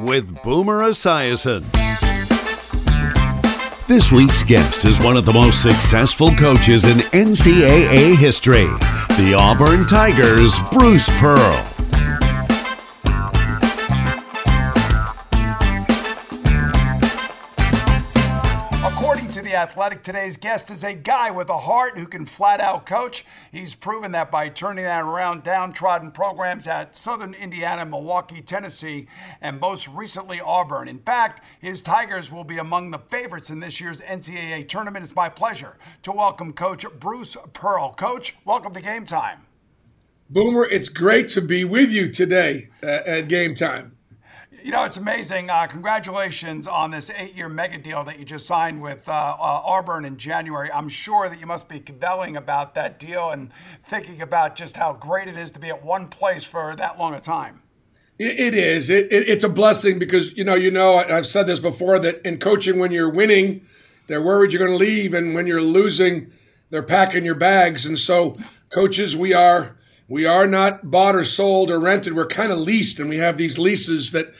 with Boomer Esiason. This week's guest is one of the most successful coaches in NCAA history, the Auburn Tigers' Bruce Pearl. Athletic, today's guest is a guy with a heart who can flat out coach. He's proven that by turning that around downtrodden programs at Southern Indiana, Milwaukee, Tennessee, and most recently Auburn. In fact, his Tigers will be among the favorites in this year's NCAA tournament. It's my pleasure to welcome Coach Bruce Pearl. Coach, welcome to Game Time. Boomer, it's great to be with you today uh, at game time. You know, it's amazing. Uh, congratulations on this eight year mega deal that you just signed with uh, uh, Auburn in January. I'm sure that you must be cavilling about that deal and thinking about just how great it is to be at one place for that long a time. It, it is. It, it, it's a blessing because, you know, you know, I've said this before that in coaching, when you're winning, they're worried you're going to leave. And when you're losing, they're packing your bags. And so, coaches, we are. We are not bought or sold or rented. We're kind of leased, and we have these leases that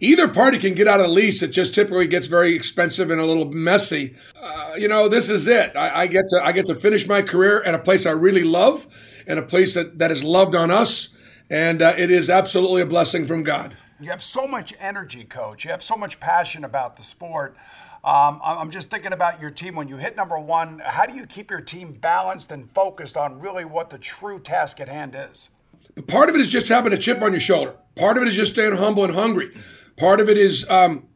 either party can get out of the lease. It just typically gets very expensive and a little messy. Uh, you know, this is it. I, I, get to I get to finish my career at a place I really love, and a place that that is loved on us, and uh, it is absolutely a blessing from God. You have so much energy, coach. You have so much passion about the sport. Um, I'm just thinking about your team. When you hit number one, how do you keep your team balanced and focused on really what the true task at hand is? But Part of it is just having a chip on your shoulder. Part of it is just staying humble and hungry. Part of it is, um,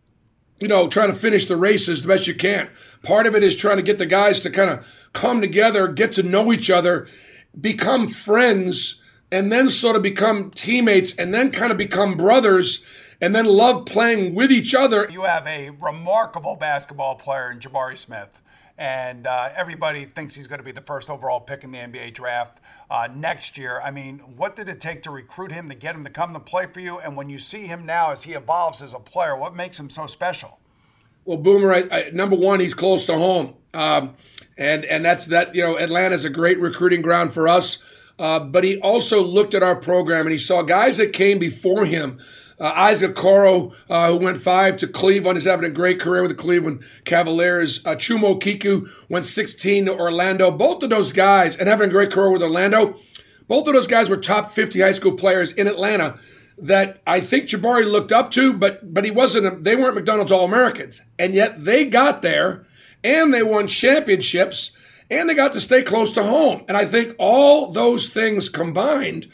you know, trying to finish the races the best you can. Part of it is trying to get the guys to kind of come together, get to know each other, become friends, and then sort of become teammates, and then kind of become brothers and then love playing with each other. You have a remarkable basketball player in Jabari Smith, and uh, everybody thinks he's going to be the first overall pick in the NBA draft uh, next year. I mean, what did it take to recruit him, to get him to come to play for you? And when you see him now as he evolves as a player, what makes him so special? Well, Boomer, I, I, number one, he's close to home, um, and and that's that. You know, Atlanta's a great recruiting ground for us. Uh, but he also looked at our program and he saw guys that came before him uh, Isaac Okoro, uh, who went five to Cleveland, is having a great career with the Cleveland Cavaliers. Uh, Chuma Okeke went 16 to Orlando. Both of those guys, and having a great career with Orlando, both of those guys were top 50 high school players in Atlanta that I think Jabari looked up to, but but he wasn't. A, they weren't McDonald's All Americans, and yet they got there, and they won championships, and they got to stay close to home. And I think all those things combined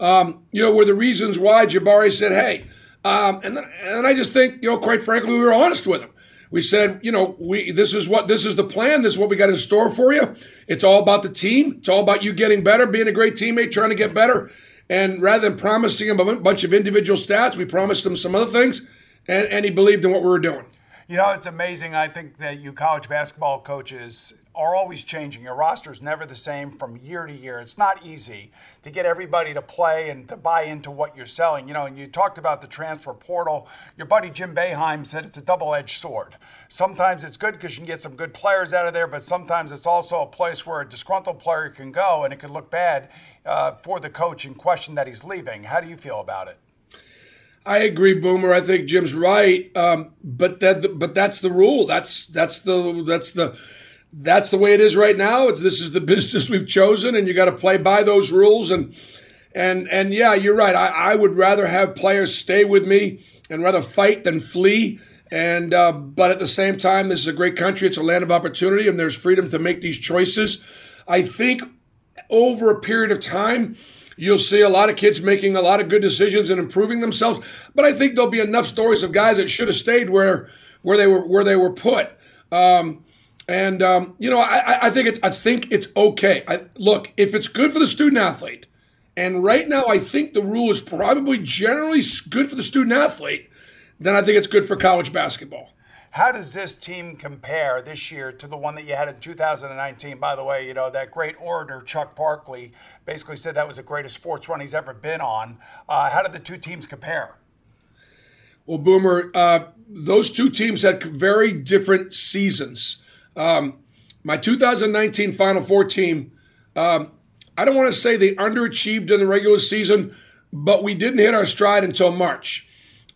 um, you know, were the reasons why Jabari said, hey. Um, and, then, and I just think, you know, quite frankly, we were honest with him. We said, you know, we this is what this is the plan. This is what we got in store for you. It's all about the team. It's all about you getting better, being a great teammate, trying to get better. And rather than promising him a bunch of individual stats, we promised him some other things, and, and he believed in what we were doing. You know, it's amazing. I think that you college basketball coaches are always changing. Your roster is never the same from year to year. It's not easy to get everybody to play and to buy into what you're selling. You know, and you talked about the transfer portal. Your buddy Jim Boeheim said it's a double-edged sword. Sometimes it's good because you can get some good players out of there, but sometimes it's also a place where a disgruntled player can go and it can look bad uh, for the coach in question that he's leaving. How do you feel about it? I agree, Boomer. I think Jim's right, um, but that but that's the rule. That's that's the that's the that's the way it is right now. It's this is the business we've chosen, and you got to play by those rules. And and and yeah, you're right. I, I would rather have players stay with me and rather fight than flee. And uh, but at the same time, this is a great country. It's a land of opportunity, and there's freedom to make these choices. I think over a period of time, you'll see a lot of kids making a lot of good decisions and improving themselves. But I think there'll be enough stories of guys that should have stayed where where they were where they were put. Um, and um, you know, I, I think it's I think it's okay. I, look, if it's good for the student athlete, and right now I think the rule is probably generally good for the student athlete, then I think it's good for college basketball. How does this team compare this year to the one that you had in 2019? By the way, you know, that great orator, Chuck Barkley, basically said that was the greatest sports run he's ever been on. Uh, how did the two teams compare? Well, Boomer, uh, those two teams had very different seasons. Um, my 2019 Final Four team, um, I don't want to say they underachieved in the regular season, but we didn't hit our stride until March.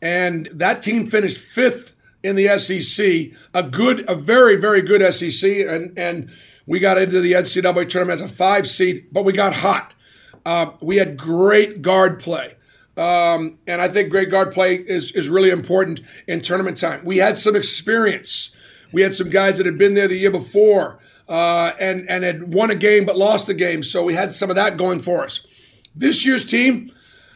And that team finished fifth in the SEC, a good, a very, very good SEC, and and we got into the NCAA tournament as a five seed, but we got hot. Uh, we had great guard play. Um, and I think great guard play is, is really important in tournament time. We had some experience. We had some guys that had been there the year before uh, and, and had won a game but lost a game. So we had some of that going for us. This year's team,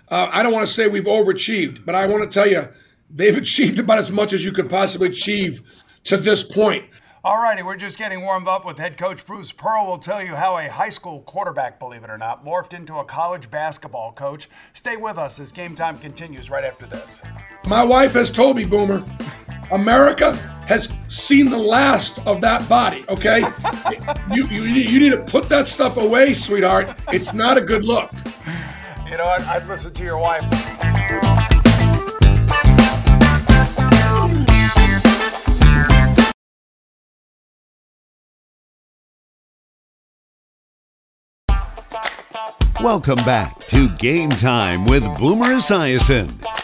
uh, I don't want to say we've overachieved, but I want to tell you, they've achieved about as much as you could possibly achieve to this point. All righty, we're just getting warmed up with head coach Bruce Pearl. will tell you how a high school quarterback, believe it or not, morphed into a college basketball coach. Stay with us as game time continues right after this. My wife has told me, Boomer, America has seen the last of that body, okay? you, you, you need to put that stuff away, sweetheart. It's not a good look. You know, I'd, I'd listen to your wife. Welcome back to Game Time with Boomer Esiason.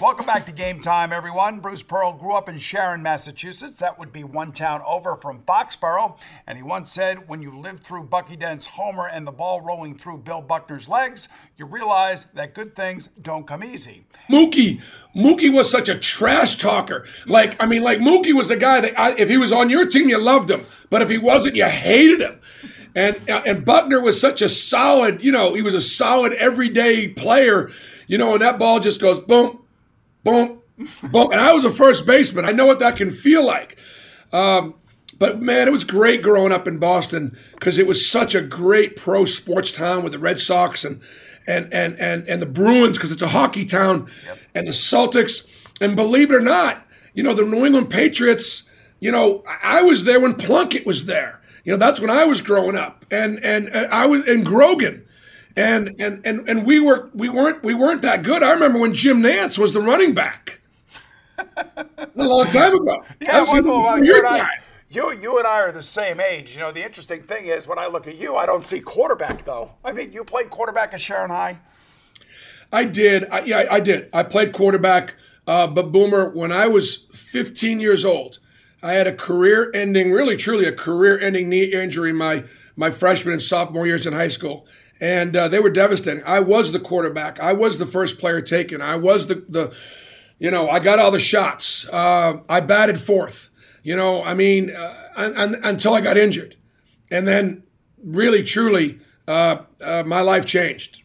Welcome back to Game Time, everyone. Bruce Pearl grew up in Sharon, Massachusetts. That would be one town over from Foxborough. And he once said, when you live through Bucky Dent's homer and the ball rolling through Bill Buckner's legs, you realize that good things don't come easy. Mookie, Mookie was such a trash talker. Like, I mean, like Mookie was the guy that I, if he was on your team, you loved him. But if he wasn't, you hated him. And uh, and Buckner was such a solid, you know, he was a solid everyday player, you know, and that ball just goes boom, boom, boom. And I was a first baseman. I know what that can feel like. Um, but man, it was great growing up in Boston because it was such a great pro sports town with the Red Sox and and and and, and the Bruins because it's a hockey town, yep. and the Celtics. And believe it or not, you know the New England Patriots. You know, I was there when Plunkett was there. You know, that's when I was growing up, and and, and I was in Grogan, and and and and we were we weren't we weren't that good. I remember when Jim Nance was the running back. a long time ago. Yeah, it was a long time. You, you and I are the same age. You know, the interesting thing is when I look at you, I don't see quarterback though. I mean, you played quarterback at Sharon High. I did. I, yeah, I did. I played quarterback. Uh, but Boomer, when I was 15 years old, I had a career ending, really truly a career ending knee injury my, my freshman and sophomore years in high school. And uh, they were devastating. I was the quarterback. I was the first player taken. I was the, the you know, I got all the shots. Uh, I batted fourth. You know, I mean, uh, until I got injured. And then, really, truly, uh, uh, my life changed.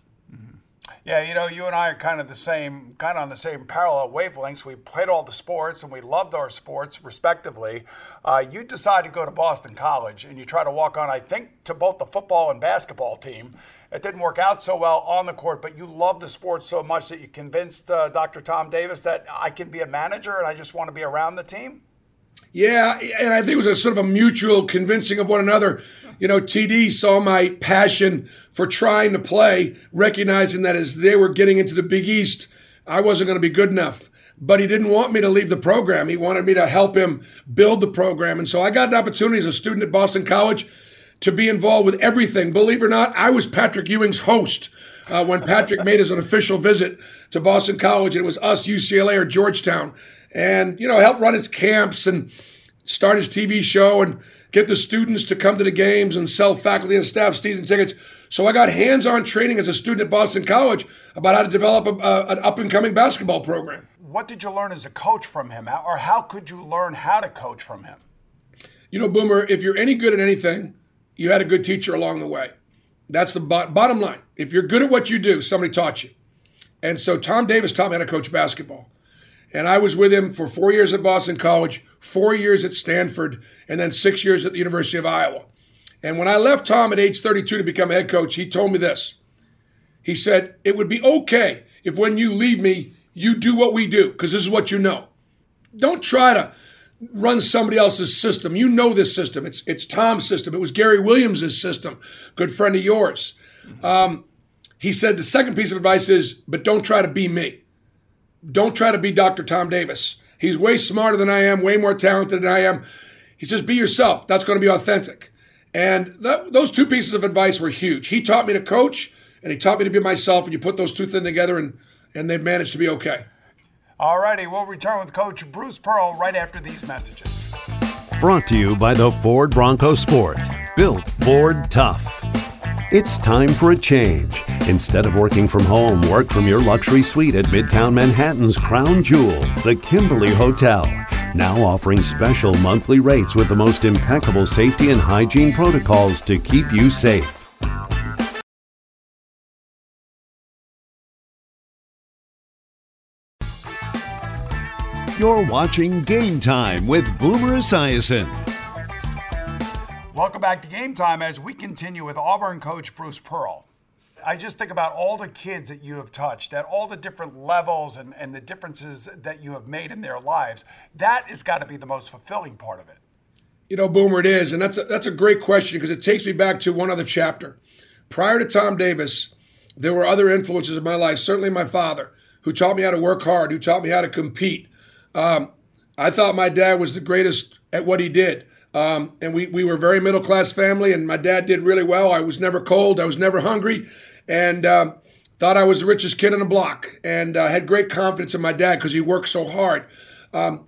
Yeah, you know, you and I are kind of the same, kind of on the same parallel wavelengths. We played all the sports and we loved our sports respectively. Uh, you decide to go to Boston College and you try to walk on, I think, to both the football and basketball team. It didn't work out so well on the court, but you love the sport so much that you convinced uh, Dr. Tom Davis that I can be a manager and I just want to be around the team. Yeah, and I think it was a sort of a mutual convincing of one another. You know, TD saw my passion for trying to play, recognizing that as they were getting into the Big East, I wasn't going to be good enough. But he didn't want me to leave the program. He wanted me to help him build the program. And so I got an opportunity as a student at Boston College to be involved with everything. Believe it or not, I was Patrick Ewing's host. Uh, when Patrick made his official visit to Boston College, and it was us, UCLA, or Georgetown and you know help run his camps and start his TV show and get the students to come to the games and sell faculty and staff season tickets. So I got hands-on training as a student at Boston College about how to develop a, a, an up-and-coming basketball program. What did you learn as a coach from him, or how could you learn how to coach from him? You know, Boomer, if you're any good at anything, you had a good teacher along the way. That's the bo- bottom line. If you're good at what you do, somebody taught you. And so Tom Davis taught me how to coach basketball. And I was with him for four years at Boston College, four years at Stanford, and then six years at the University of Iowa. And when I left Tom at age 32 to become head coach, he told me this. He said, It would be okay if when you leave me, you do what we do, because this is what you know. Don't try to run somebody else's system. You know this system. It's it's Tom's system. It was Gary Williams' system, good friend of yours. Um, he said the second piece of advice is, but don't try to be me. Don't try to be Dr. Tom Davis. He's way smarter than I am, way more talented than I am. He says, be yourself. That's going to be authentic. And th- those two pieces of advice were huge. He taught me to coach, and he taught me to be myself. And you put those two things together, and and they've managed to be okay. All righty, we'll return with Coach Bruce Pearl right after these messages. Brought to you by the Ford Bronco Sport. Built Ford Tough. It's time for a change. Instead of working from home, work from your luxury suite at Midtown Manhattan's crown jewel, the Kimberly Hotel. Now offering special monthly rates with the most impeccable safety and hygiene protocols to keep you safe. You're watching Game Time with Boomer Esiason. Welcome back to Game Time as we continue with Auburn coach Bruce Pearl. I just think about all the kids that you have touched at all the different levels and, and the differences that you have made in their lives. That has got to be the most fulfilling part of it. You know, Boomer, it is. And that's a, that's a great question because it takes me back to one other chapter. Prior to Tom Davis, there were other influences in my life, certainly my father, who taught me how to work hard, who taught me how to compete. Um, I thought my dad was the greatest at what he did. Um, and we, we were a very middle class family, and my dad did really well. I was never cold, I was never hungry, and uh, thought I was the richest kid on the block, and uh, had great confidence in my dad because he worked so hard. Um,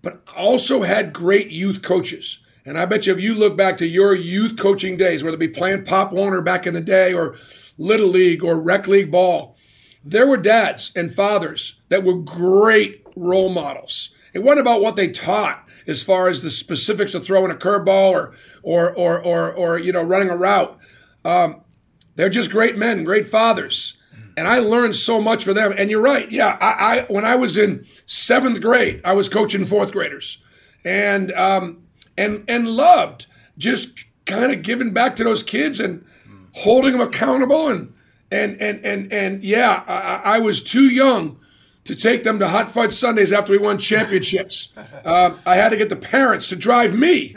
but also had great youth coaches. And I bet you if you look back to your youth coaching days, whether it be playing Pop Warner back in the day or Little League or Rec League ball, there were dads and fathers that were great role models. It wasn't about what they taught as far as the specifics of throwing a curveball or, or, or, or, or, you know, running a route. Um, they're just great men, great fathers. And I learned so much from them. And you're right. Yeah. I, I when I was in seventh grade, I was coaching fourth graders and, um, and, and loved just kind of giving back to those kids and holding them accountable. And, and, and, and, and yeah, I, I was too young to take them to hot fudge Sundays after we won championships. Uh, I had to get the parents to drive me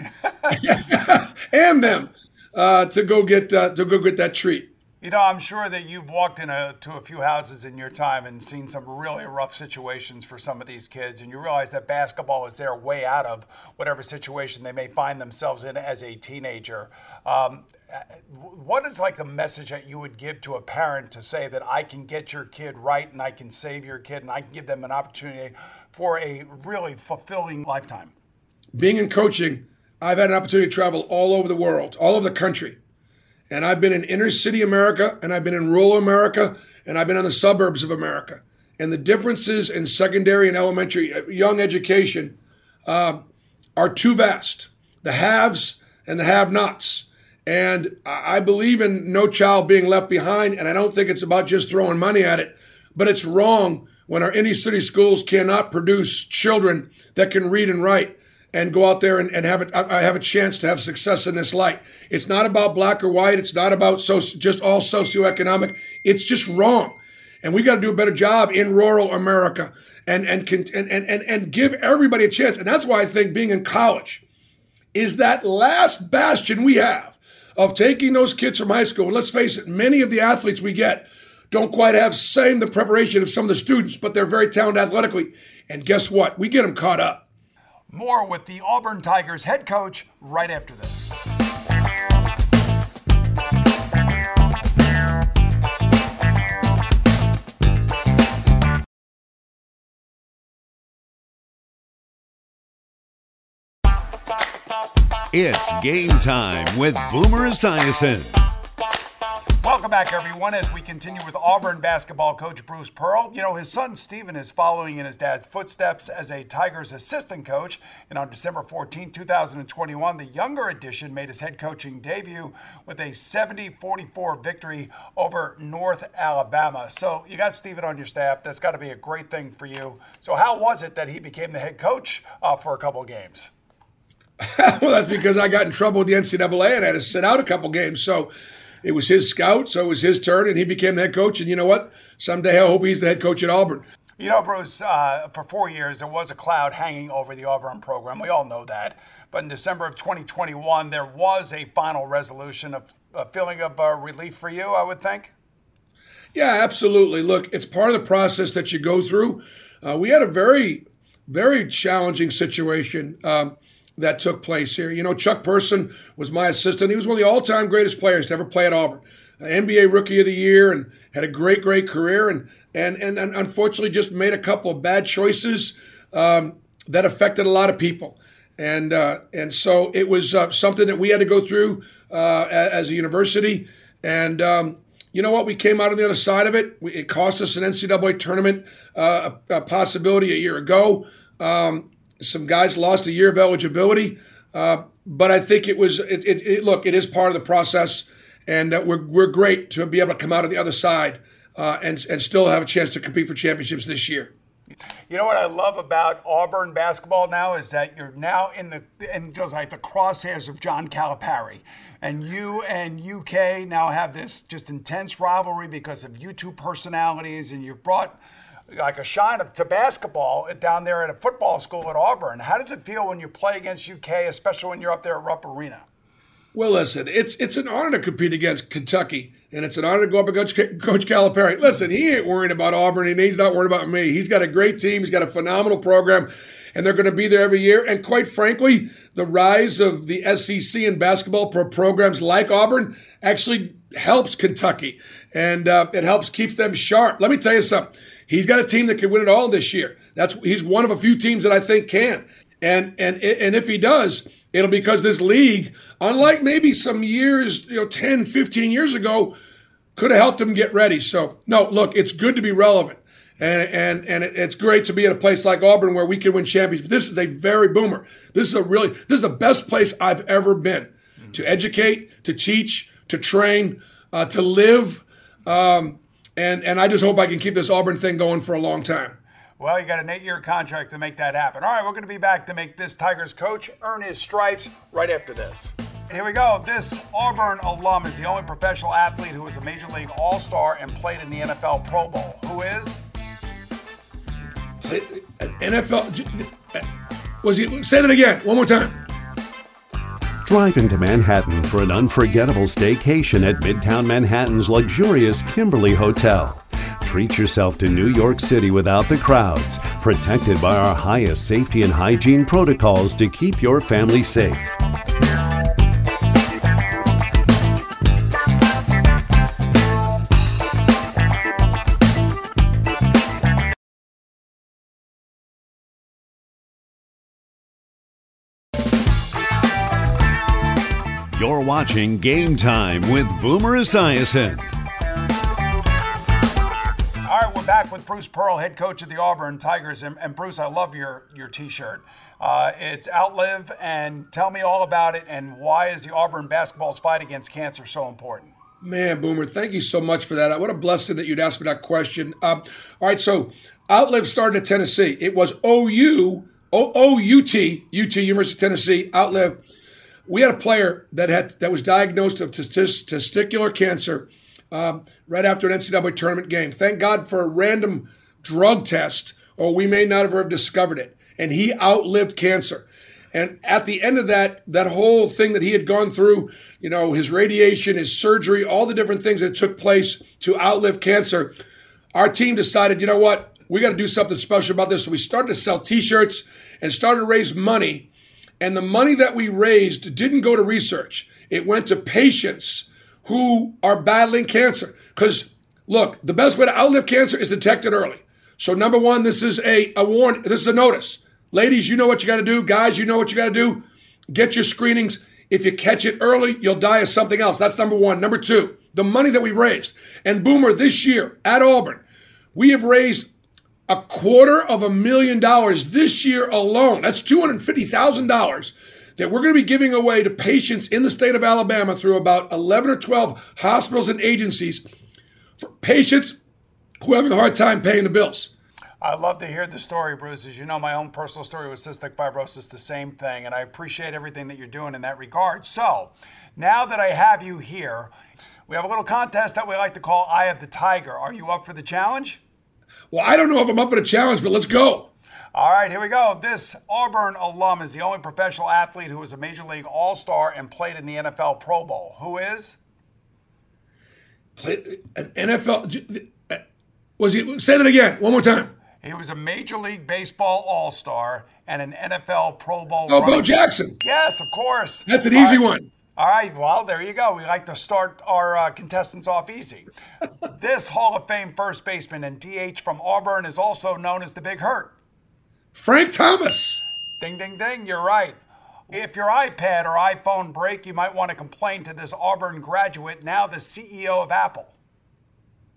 and them uh, to go get uh, to go get that treat. You know, I'm sure that you've walked into a few houses in your time and seen some really rough situations for some of these kids, and you realize that basketball is their way out of whatever situation they may find themselves in as a teenager. Um, what is like the message that you would give to a parent to say that I can get your kid right and I can save your kid and I can give them an opportunity for a really fulfilling lifetime? Being in coaching, I've had an opportunity to travel all over the world, all over the country. And I've been in inner city America, and I've been in rural America, and I've been in the suburbs of America. And the differences in secondary and elementary uh, young education uh, are too vast the haves and the have nots. And I believe in no child being left behind, and I don't think it's about just throwing money at it, but it's wrong when our inner city schools cannot produce children that can read and write and go out there and, and have a, I have a chance to have success in this light. It's not about black or white. It's not about so, just all socioeconomic. It's just wrong. And we got to do a better job in rural America and, and, and, and, and give everybody a chance. And that's why I think being in college is that last bastion we have of taking those kids from high school. Let's face it, many of the athletes we get don't quite have same the preparation of some of the students, but they're very talented athletically. And guess what? We get them caught up. More with the Auburn Tigers head coach right after this. It's game time with Boomer Esiason. Welcome back, everyone, as we continue with Auburn basketball coach Bruce Pearl. You know, his son Stephen is following in his dad's footsteps as a Tigers assistant coach. And on December 14, 2021, the younger addition made his head coaching debut with a 70 44 victory over North Alabama. So you got Stephen on your staff. That's got to be a great thing for you. So, how was it that he became the head coach uh, for a couple of games? well, that's because I got in trouble with the NCAA and had to sit out a couple games. So, it was his scout, so it was his turn, and he became the head coach. And you know what? Someday I hope he's the head coach at Auburn. You know, Bruce, uh, for four years, there was a cloud hanging over the Auburn program. We all know that. But in December of 2021, there was a final resolution, of a feeling of uh, relief for you, I would think. Yeah, absolutely. Look, it's part of the process that you go through. Uh, we had a very, very challenging situation. Um, that took place here. You know, Chuck Person was my assistant. He was one of the all-time greatest players to ever play at Auburn. Uh, NBA Rookie of the Year, and had a great, great career, and and and, and unfortunately just made a couple of bad choices um, that affected a lot of people. And uh, and so it was uh, something that we had to go through uh, as a university. And um, you know what? We came out on the other side of it. We, it cost us an NCAA tournament uh, a, a, possibility a year ago. Um, some guys lost a year of eligibility, uh, but I think it was. It, it, it, look, it is part of the process, and uh, we're we're great to be able to come out of the other side uh, and and still have a chance to compete for championships this year. You know what I love about Auburn basketball now is that you're now in the in just like the crosshairs of John Calipari, and you and UK now have this just intense rivalry because of you two personalities, and you've brought like a shine of, to basketball down there at a football school at Auburn. How does it feel when you play against UK, especially when you're up there at Rupp Arena? Well, listen, it's it's an honor to compete against Kentucky, and it's an honor to go up against Coach Calipari. Listen, he ain't worrying about Auburn, and he's not worried about me. He's got a great team. He's got a phenomenal program, and they're going to be there every year. And quite frankly, the rise of the SEC and basketball pro programs like Auburn actually helps Kentucky, and uh, it helps keep them sharp. Let me tell you something. He's got a team that can win it all this year. That's he's one of a few teams that I think can. And and and if he does, it'll be because this league, unlike maybe some years, you know, 10, 15 years ago, could have helped him get ready. So, no, look, it's good to be relevant. And, and and it's great to be at a place like Auburn where we can win championships. This is a very boomer. This is a really this is the best place I've ever been to educate, to teach, to train, uh, to live. Um, and and I just hope I can keep this Auburn thing going for a long time. Well, you got an eight-year contract to make that happen. All right, we're going to be back to make this Tigers coach earn his stripes right after this. And here we go. This Auburn alum is the only professional athlete who is a Major League All-Star and played in the NFL Pro Bowl. Who is? NFL. Was he? Say that again. One more time. Drive into Manhattan for an unforgettable staycation at Midtown Manhattan's luxurious Kimberly Hotel. Treat yourself to New York City without the crowds, protected by our highest safety and hygiene protocols to keep your family safe. You're watching Game Time with Boomer Esiason. All right, we're back with Bruce Pearl, head coach of the Auburn Tigers. And, and Bruce, I love your, your T-shirt. Uh, it's Outlive, and tell me all about it and why is the Auburn basketball's fight against cancer so important? Man, Boomer, thank you so much for that. What a blessing that you'd ask me that question. Um, all right, so Outlive started at Tennessee. It was OU, O-U-T, UT, University of Tennessee, Outlive we had a player that had that was diagnosed of testicular cancer um, right after an NCAA tournament game. Thank God for a random drug test, or we may not have discovered it. And he outlived cancer. And at the end of that, that whole thing that he had gone through, you know, his radiation, his surgery, all the different things that took place to outlive cancer, our team decided, you know what, we got to do something special about this. So we started to sell T-shirts and started to raise money and the money that we raised didn't go to research, it went to patients who are battling cancer. Because, look, the best way to outlive cancer is detected early. So, number one, this is a, a warning, this is a notice. Ladies, you know what you got to do. Guys, you know what you got to do. Get your screenings. If you catch it early, you'll die of something else. That's number one. Number two, the money that we've raised. And Boomer, this year at Auburn, we have raised a quarter of a million dollars this year alone. That's $250,000 that we're going to be giving away to patients in the state of Alabama through about 11 or 12 hospitals and agencies for patients who are having a hard time paying the bills. I love to hear the story, Bruce. As you know, my own personal story with cystic fibrosis, the same thing, and I appreciate everything that you're doing in that regard. So, now that I have you here, we have a little contest that we like to call Eye of the Tiger. Are you up for the challenge? Well, I don't know if I'm up for the challenge, but let's go. All right, here we go. This Auburn alum is the only professional athlete who is a Major League All Star and played in the NFL Pro Bowl. Who is? Played uh, an NFL. Uh, was he? Say that again. One more time. He was a Major League Baseball All Star and an NFL Pro Bowl. Oh, Bo Jackson. Yes, of course. That's an easy one. All right, well, there you go. We like to start our uh, contestants off easy. this Hall of Fame first baseman and DH from Auburn is also known as the Big Hurt. Frank Thomas. Ding, ding, ding, you're right. If your iPad or iPhone break, you might want to complain to this Auburn graduate, now the CEO of Apple.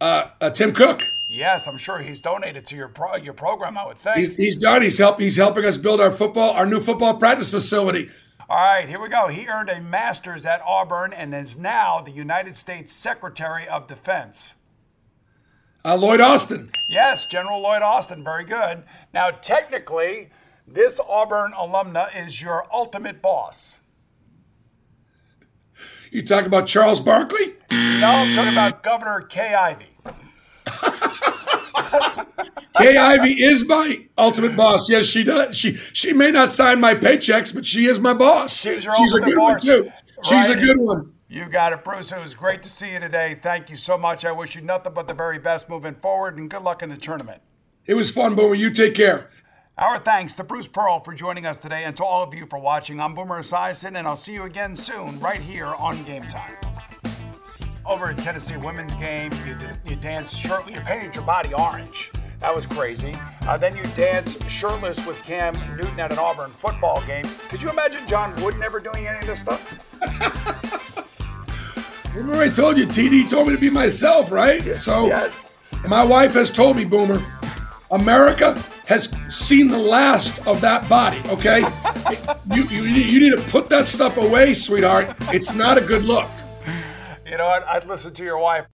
Uh, uh, Tim Cook. Yes, I'm sure he's donated to your pro- your program. I would think he's, he's done. He's help. He's helping us build our football, our new football practice facility. All right, here we go. He earned a master's at Auburn and is now the United States Secretary of Defense. Uh, Lloyd Austin. Yes, General Lloyd Austin. Very good. Now, technically, this Auburn alumna is your ultimate boss. You talking about Charles Barkley? No, I'm talking about Governor Kay Ivey. Kay Ivey is my ultimate boss. Yes, she does. She she may not sign my paychecks, but she is my boss. She's your She's ultimate good boss. one too. She's Right. a good one. You got it, Bruce. It was great to see you today. Thank you so much. I wish you nothing but the very best moving forward and good luck in the tournament. It was fun, Boomer. You take care. Our thanks to Bruce Pearl for joining us today and to all of you for watching. I'm Boomer Esiason, and I'll see you again soon right here on Game Time. Over at Tennessee women's game, you, you dance shirtless. You painted your body orange. That was crazy. Uh, then you dance shirtless with Cam Newton at an Auburn football game. Could you imagine John Wooden ever doing any of this stuff? Remember I told you, TD told me to be myself, right? So Yes. my wife has told me, Boomer, America has seen the last of that body, okay? you, you, you need to put that stuff away, sweetheart. It's not a good look. You know what? I'd listen to your wife.